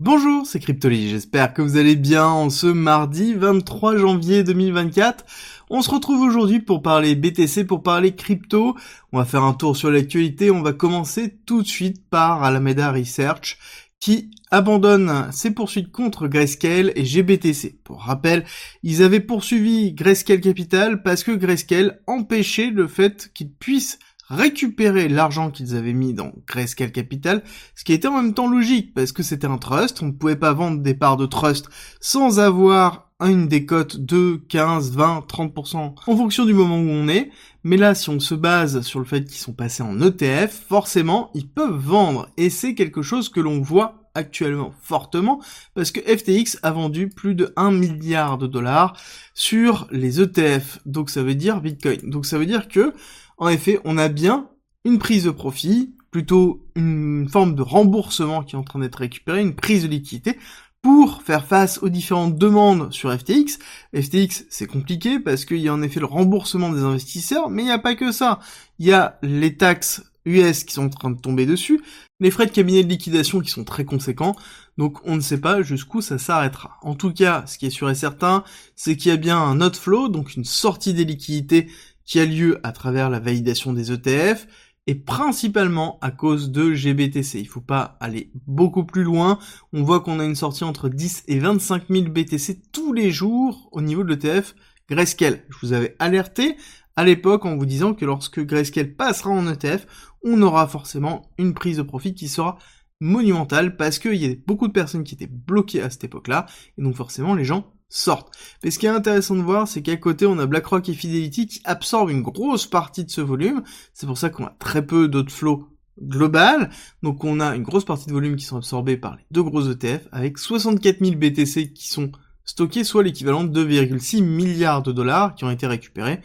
Bonjour, c'est Cryptoly, j'espère que vous allez bien en ce mardi 23 janvier 2024. On se retrouve aujourd'hui pour parler BTC, pour parler crypto. On va faire un tour sur l'actualité, on va commencer tout de suite par Alameda Research qui abandonne ses poursuites contre Grayscale et GBTC. Pour rappel, ils avaient poursuivi Grayscale Capital parce que Grayscale empêchait le fait qu'ils puissent récupérer l'argent qu'ils avaient mis dans Grayscale Capital, ce qui était en même temps logique, parce que c'était un trust, on ne pouvait pas vendre des parts de trust sans avoir une décote de 15, 20, 30% en fonction du moment où on est, mais là si on se base sur le fait qu'ils sont passés en ETF, forcément ils peuvent vendre, et c'est quelque chose que l'on voit actuellement fortement parce que FTX a vendu plus de 1 milliard de dollars sur les ETF. Donc ça veut dire Bitcoin. Donc ça veut dire que en effet, on a bien une prise de profit, plutôt une forme de remboursement qui est en train d'être récupéré, une prise de liquidité, pour faire face aux différentes demandes sur FTX. FTX, c'est compliqué parce qu'il y a en effet le remboursement des investisseurs, mais il n'y a pas que ça. Il y a les taxes US qui sont en train de tomber dessus, les frais de cabinet de liquidation qui sont très conséquents, donc on ne sait pas jusqu'où ça s'arrêtera. En tout cas, ce qui est sûr et certain, c'est qu'il y a bien un outflow, donc une sortie des liquidités qui a lieu à travers la validation des ETF et principalement à cause de GBTC. Il faut pas aller beaucoup plus loin. On voit qu'on a une sortie entre 10 et 25 000 BTC tous les jours au niveau de l'ETF Grayscale. Je vous avais alerté à l'époque en vous disant que lorsque Grayscale passera en ETF, on aura forcément une prise de profit qui sera monumentale parce qu'il y a beaucoup de personnes qui étaient bloquées à cette époque-là et donc forcément les gens sortent. Mais ce qui est intéressant de voir, c'est qu'à côté, on a BlackRock et Fidelity qui absorbent une grosse partie de ce volume. C'est pour ça qu'on a très peu d'autres flows global. Donc on a une grosse partie de volume qui sont absorbés par les deux gros ETF avec 64 000 BTC qui sont stockés, soit l'équivalent de 2,6 milliards de dollars qui ont été récupérés,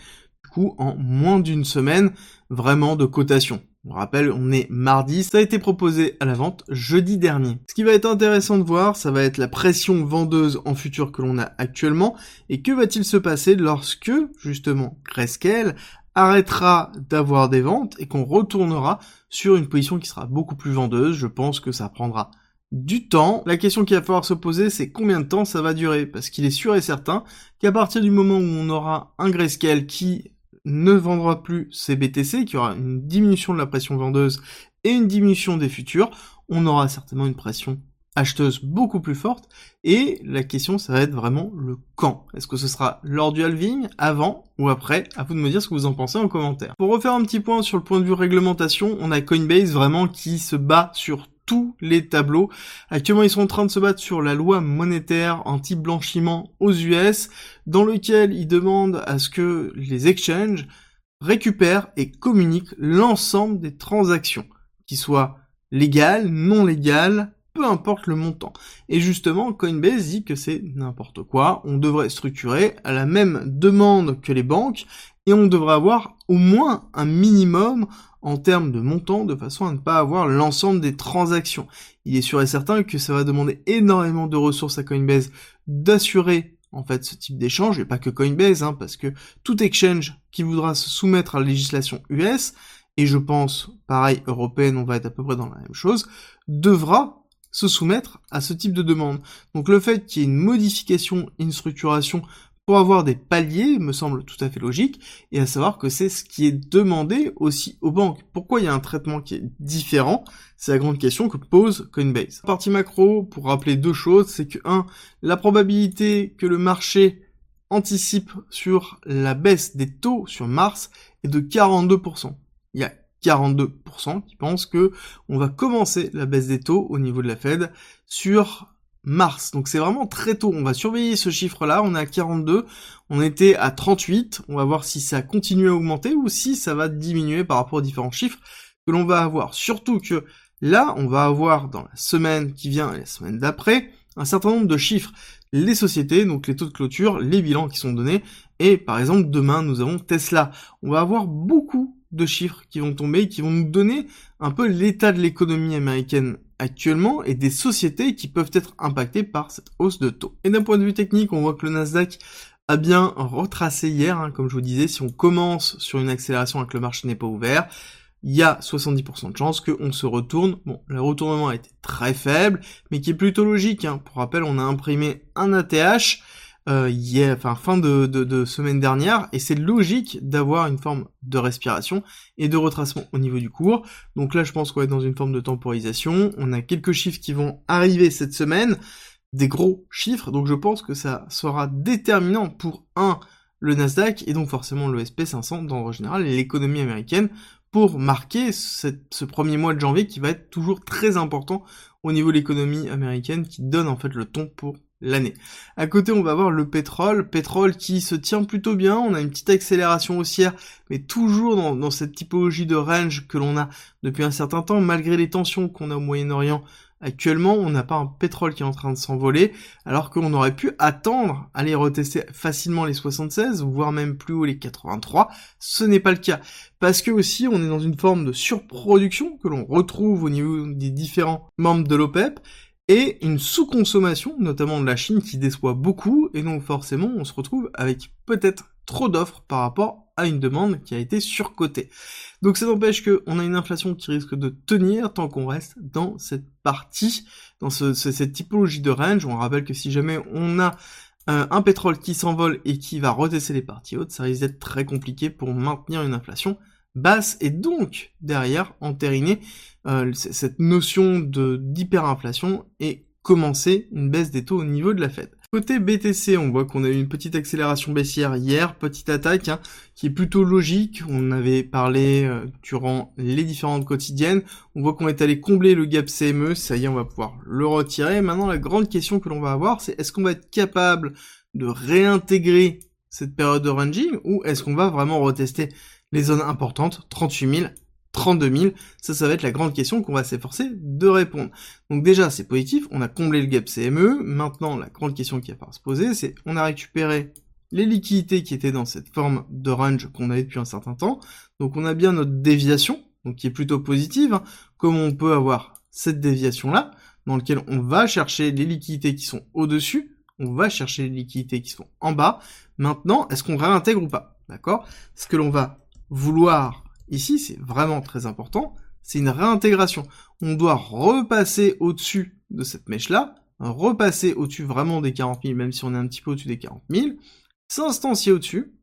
en moins d'une semaine vraiment de cotation. On rappelle, on est mardi, ça a été proposé à la vente jeudi dernier. Ce qui va être intéressant de voir, ça va être la pression vendeuse en futur que l'on a actuellement, et que va-t-il se passer lorsque, justement, Grayscale arrêtera d'avoir des ventes et qu'on retournera sur une position qui sera beaucoup plus vendeuse? Je pense que ça prendra du temps. La question qu'il va falloir se poser, c'est combien de temps ça va durer, parce qu'il est sûr et certain qu'à partir du moment où on aura un Grayscale qui ne vendra plus ses BTC, qu'il y aura une diminution de la pression vendeuse et une diminution des futurs, on aura certainement une pression acheteuse beaucoup plus forte, et la question ça va être vraiment le quand. Est-ce que ce sera lors du halving, avant ou après? À vous de me dire ce que vous en pensez en commentaire. Pour refaire un petit point sur le point de vue réglementation, on a Coinbase vraiment qui se bat sur tous les tableaux. Actuellement, ils sont en train de se battre sur la loi monétaire anti-blanchiment aux US, dans lequel ils demandent à ce que les exchanges récupèrent et communiquent l'ensemble des transactions, qui soient légales, non légales, peu importe le montant. Et justement, Coinbase dit que c'est n'importe quoi, on devrait structurer à la même demande que les banques, et on devrait avoir au moins un minimum en termes de montant de façon à ne pas avoir l'ensemble des transactions. Il est sûr et certain que ça va demander énormément de ressources à Coinbase d'assurer en fait ce type d'échange, et pas que Coinbase, hein, parce que tout exchange qui voudra se soumettre à la législation US, et je pense, pareil, européenne, on va être à peu près dans la même chose, devra se soumettre à ce type de demande. Donc le fait qu'il y ait une modification, une structuration pour avoir des paliers me semble tout à fait logique, et à savoir que c'est ce qui est demandé aussi aux banques. Pourquoi il y a un traitement qui est différent? C'est la grande question que pose Coinbase. Partie macro, pour rappeler deux choses, c'est que 1. La probabilité que le marché anticipe sur la baisse des taux sur Mars est de 42%. Il y a 42% qui pensent que on va commencer la baisse des taux au niveau de la Fed sur mars. Donc c'est vraiment très tôt. On va surveiller ce chiffre-là. On est à 42. On était à 38. On va voir si ça continue à augmenter ou si ça va diminuer par rapport aux différents chiffres que l'on va avoir. Surtout que là, on va avoir dans la semaine qui vient et la semaine d'après un certain nombre de chiffres. Les sociétés, donc les taux de clôture, les bilans qui sont donnés. Et par exemple, demain, nous avons Tesla. On va avoir beaucoup de chiffres qui vont tomber, qui vont nous donner un peu l'état de l'économie américaine actuellement et des sociétés qui peuvent être impactées par cette hausse de taux. Et d'un point de vue technique, on voit que le Nasdaq a bien retracé hier, hein, comme je vous disais, si on commence sur une accélération que le marché n'est pas ouvert, il y a 70% de chances qu'on se retourne. Bon, le retournement a été très faible, mais qui est plutôt logique. Hein. Pour rappel, on a imprimé un ATH euh, hier, enfin fin de, de, semaine dernière, et c'est logique d'avoir une forme de respiration et de retracement au niveau du cours. Donc là, je pense qu'on va être dans une forme de temporisation. On a quelques chiffres qui vont arriver cette semaine, des gros chiffres, donc je pense que ça sera déterminant pour un le Nasdaq et donc forcément le SP500 dans le général l'économie américaine pour marquer ce premier mois de janvier qui va être toujours très important au niveau de l'économie américaine qui donne en fait le ton pour l'année. À côté, on va voir le pétrole, pétrole qui se tient plutôt bien, on a une petite accélération haussière, mais toujours dans, dans cette typologie de range que l'on a depuis un certain temps, malgré les tensions qu'on a au Moyen-Orient Actuellement, on n'a pas un pétrole qui est en train de s'envoler, alors qu'on aurait pu attendre, aller retester facilement les 76, voire même plus haut les 83. Ce n'est pas le cas. Parce que aussi, on est dans une forme de surproduction que l'on retrouve au niveau des différents membres de l'OPEP, et une sous-consommation, notamment de la Chine, qui déçoit beaucoup, et donc forcément, on se retrouve avec peut-être trop d'offres par rapport à une demande qui a été surcotée. Donc ça n'empêche qu'on a une inflation qui risque de tenir tant qu'on reste dans cette partie, dans cette typologie de range. On rappelle que si jamais on a euh, un pétrole qui s'envole et qui va redescendre les parties hautes, ça risque d'être très compliqué pour maintenir une inflation basse et donc derrière entériner euh, cette notion de d'hyperinflation et commencer une baisse des taux au niveau de la Fed. Côté BTC, on voit qu'on a eu une petite accélération baissière hier, petite attaque, hein, qui est plutôt logique. On avait parlé euh, durant les différentes quotidiennes. On voit qu'on est allé combler le gap CME, ça y est, on va pouvoir le retirer. Maintenant, la grande question que l'on va avoir, c'est est-ce qu'on va être capable de réintégrer cette période de ranging ou est-ce qu'on va vraiment retester les zones importantes, 38 000 32 000 Ça, ça va être la grande question qu'on va s'efforcer de répondre. Donc déjà, c'est positif, on a comblé le gap CME. Maintenant, la grande question qui va se poser, c'est on a récupéré les liquidités qui étaient dans cette forme de range qu'on avait depuis un certain temps. Donc on a bien notre déviation, donc qui est plutôt positive. Hein. Comment on peut avoir cette déviation-là, dans lequel on va chercher les liquidités qui sont au-dessus, on va chercher les liquidités qui sont en bas. Maintenant, est-ce qu'on réintègre ou pas? D'accord? Ce que l'on va vouloir Ici, c'est vraiment très important, c'est une réintégration. On doit repasser au-dessus de cette mèche-là, repasser au-dessus vraiment des 40 000, même si on est un petit peu au-dessus des 40 000, s'instancier au-dessus,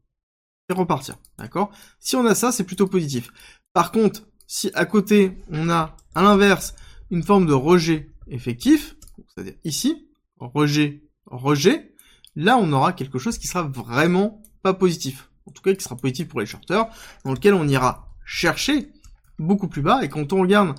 et repartir, d'accord? Si on a ça, c'est plutôt positif. Par contre, si à côté, on a, à l'inverse, une forme de rejet effectif, c'est-à-dire ici, rejet, rejet, là, on aura quelque chose qui sera vraiment pas positif. En tout cas, qui sera positif pour les shorters, dans lequel on ira chercher beaucoup plus bas. Et quand on regarde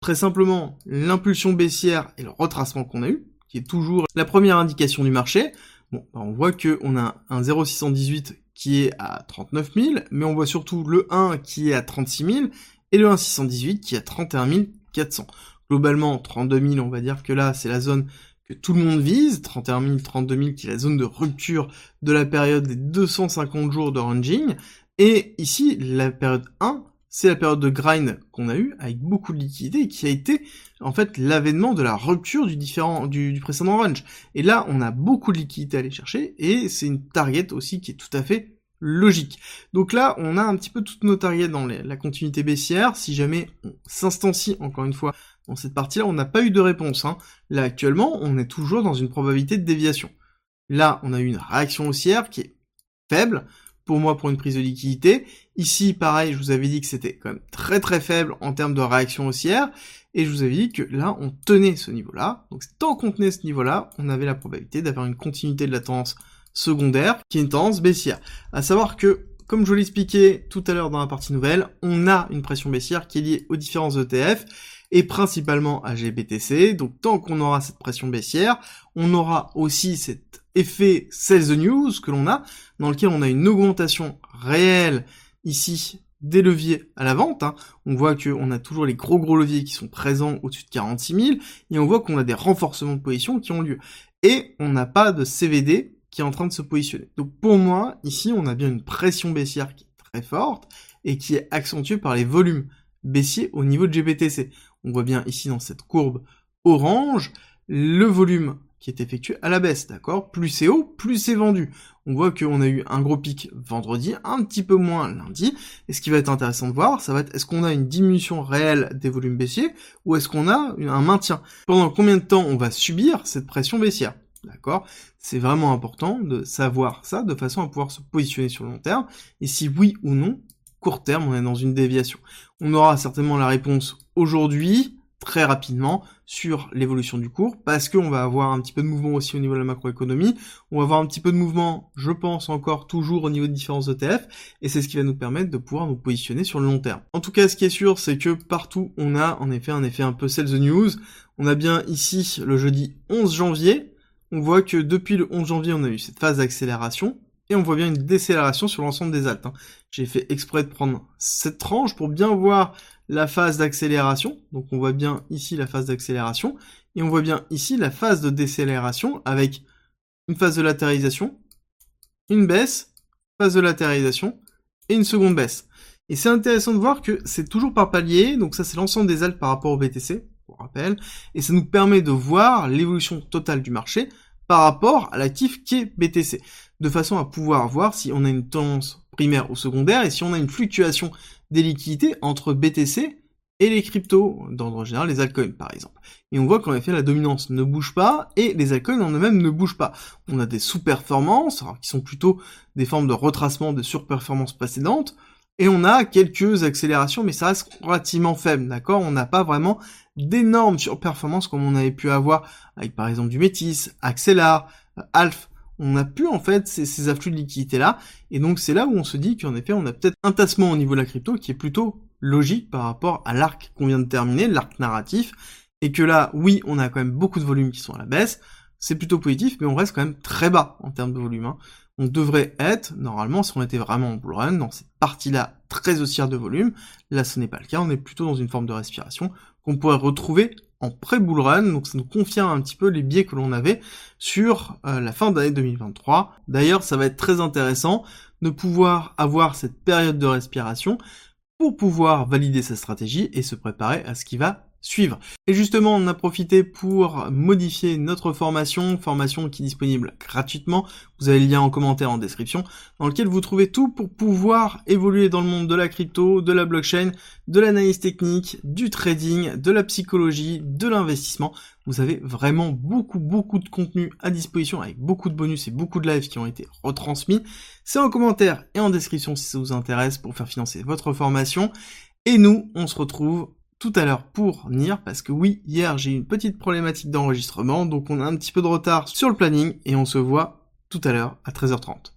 très simplement l'impulsion baissière et le retracement qu'on a eu, qui est toujours la première indication du marché, bon, bah, on voit que on a un 0,618 qui est à 39 000, mais on voit surtout le 1 qui est à 36 000 et le 1,618 qui est à 31 400. Globalement, 32 000, on va dire que là, c'est la zone que tout le monde vise, 31 000, 32 000 qui est la zone de rupture de la période des 250 jours de ranging, et ici, la période 1, c'est la période de grind qu'on a eu avec beaucoup de liquidités et qui a été en fait l'avènement de la rupture du différent du, précédent range. Et là, on a beaucoup de liquidités à aller chercher et c'est une target aussi qui est tout à fait logique. Donc là, on a un petit peu toutes nos targets dans la continuité baissière. Si jamais on s'instancie encore une fois dans cette partie-là, on n'a pas eu de réponse. Hein. Là, actuellement, on est toujours dans une probabilité de déviation. Là, on a eu une réaction haussière qui est faible pour moi pour une prise de liquidité. Ici, pareil, je vous avais dit que c'était quand même très très faible en termes de réaction haussière, et je vous avais dit que là, on tenait ce niveau-là. Donc tant qu'on tenait ce niveau-là, on avait la probabilité d'avoir une continuité de la tendance secondaire, qui est une tendance baissière. À savoir que, comme je vous l'expliquais tout à l'heure dans la partie nouvelle, on a une pression baissière qui est liée aux différents ETF, et principalement à GBTC. Donc tant qu'on aura cette pression baissière, on aura aussi cet effet sales news que l'on a, dans lequel on a une augmentation réelle ici des leviers à la vente. Hein. On voit qu'on a toujours les gros gros leviers qui sont présents au-dessus de 46 000, et on voit qu'on a des renforcements de position qui ont lieu. Et on n'a pas de CVD qui est en train de se positionner. Donc pour moi, ici, on a bien une pression baissière qui est très forte, et qui est accentuée par les volumes baissiers au niveau de GBTC. On voit bien ici dans cette courbe orange le volume qui est effectué à la baisse, d'accord? Plus c'est haut, plus c'est vendu. On voit qu'on a eu un gros pic vendredi, un petit peu moins lundi. Et ce qui va être intéressant de voir, ça va être est-ce qu'on a une diminution réelle des volumes baissiers ou est-ce qu'on a un maintien? Pendant combien de temps on va subir cette pression baissière? D'accord? C'est vraiment important de savoir ça de façon à pouvoir se positionner sur le long terme. Et si oui ou non, court terme, on est dans une déviation. On aura certainement la réponse aujourd'hui, très rapidement sur l'évolution du cours parce qu'on va avoir un petit peu de mouvement aussi au niveau de la macroéconomie, on va avoir un petit peu de mouvement, je pense encore toujours au niveau de différents ETF et c'est ce qui va nous permettre de pouvoir nous positionner sur le long terme. En tout cas, ce qui est sûr, c'est que partout on a en effet un effet un peu sell the news. On a bien ici le jeudi 11 janvier, on voit que depuis le 11 janvier, on a eu cette phase d'accélération et on voit bien une décélération sur l'ensemble des altes. Hein. J'ai fait exprès de prendre cette tranche pour bien voir la phase d'accélération. Donc on voit bien ici la phase d'accélération. Et on voit bien ici la phase de décélération avec une phase de latéralisation, une baisse, phase de latéralisation et une seconde baisse. Et c'est intéressant de voir que c'est toujours par palier. Donc ça c'est l'ensemble des altes par rapport au BTC, pour rappel. Et ça nous permet de voir l'évolution totale du marché par rapport à l'actif qui est BTC. De façon à pouvoir voir si on a une tendance primaire ou secondaire et si on a une fluctuation des liquidités entre BTC et les cryptos, d'ordre général les altcoins par exemple. Et on voit qu'en effet la dominance ne bouge pas et les altcoins en eux-mêmes ne bougent pas. On a des sous-performances, qui sont plutôt des formes de retracement de surperformances précédentes, et on a quelques accélérations, mais ça reste relativement faible, d'accord? On n'a pas vraiment d'énormes surperformances comme on avait pu avoir avec par exemple du Métis, Axelar, Alf, on n'a plus en fait ces, afflux de liquidités là, et donc c'est là où on se dit qu'en effet on a peut-être un tassement au niveau de la crypto qui est plutôt logique par rapport à l'arc qu'on vient de terminer, l'arc narratif, et que là, oui, on a quand même beaucoup de volumes qui sont à la baisse, c'est plutôt positif, mais on reste quand même très bas en termes de volume. Hein. On devrait être, normalement, si on était vraiment en bull run, dans cette partie-là très haussière de volume, là ce n'est pas le cas, on est plutôt dans une forme de respiration qu'on pourrait retrouver en pré-bull run, donc ça nous confirme un petit peu les biais que l'on avait sur euh, la fin d'année 2023. D'ailleurs, ça va être très intéressant de pouvoir avoir cette période de respiration pour pouvoir valider sa stratégie et se préparer à ce qui va suivre. Et justement, on a profité pour modifier notre formation, formation qui est disponible gratuitement. Vous avez le lien en commentaire en description, dans lequel vous trouvez tout pour pouvoir évoluer dans le monde de la crypto, de la blockchain, de l'analyse technique, du trading, de la psychologie, de l'investissement. Vous avez vraiment beaucoup, beaucoup de contenu à disposition avec beaucoup de bonus et beaucoup de lives qui ont été retransmis. C'est en commentaire et en description si ça vous intéresse pour faire financer votre formation. Et nous, on se retrouve tout à l'heure pour NIR, parce que oui, hier j'ai une petite problématique d'enregistrement, donc on a un petit peu de retard sur le planning, et on se voit tout à l'heure à 13h30.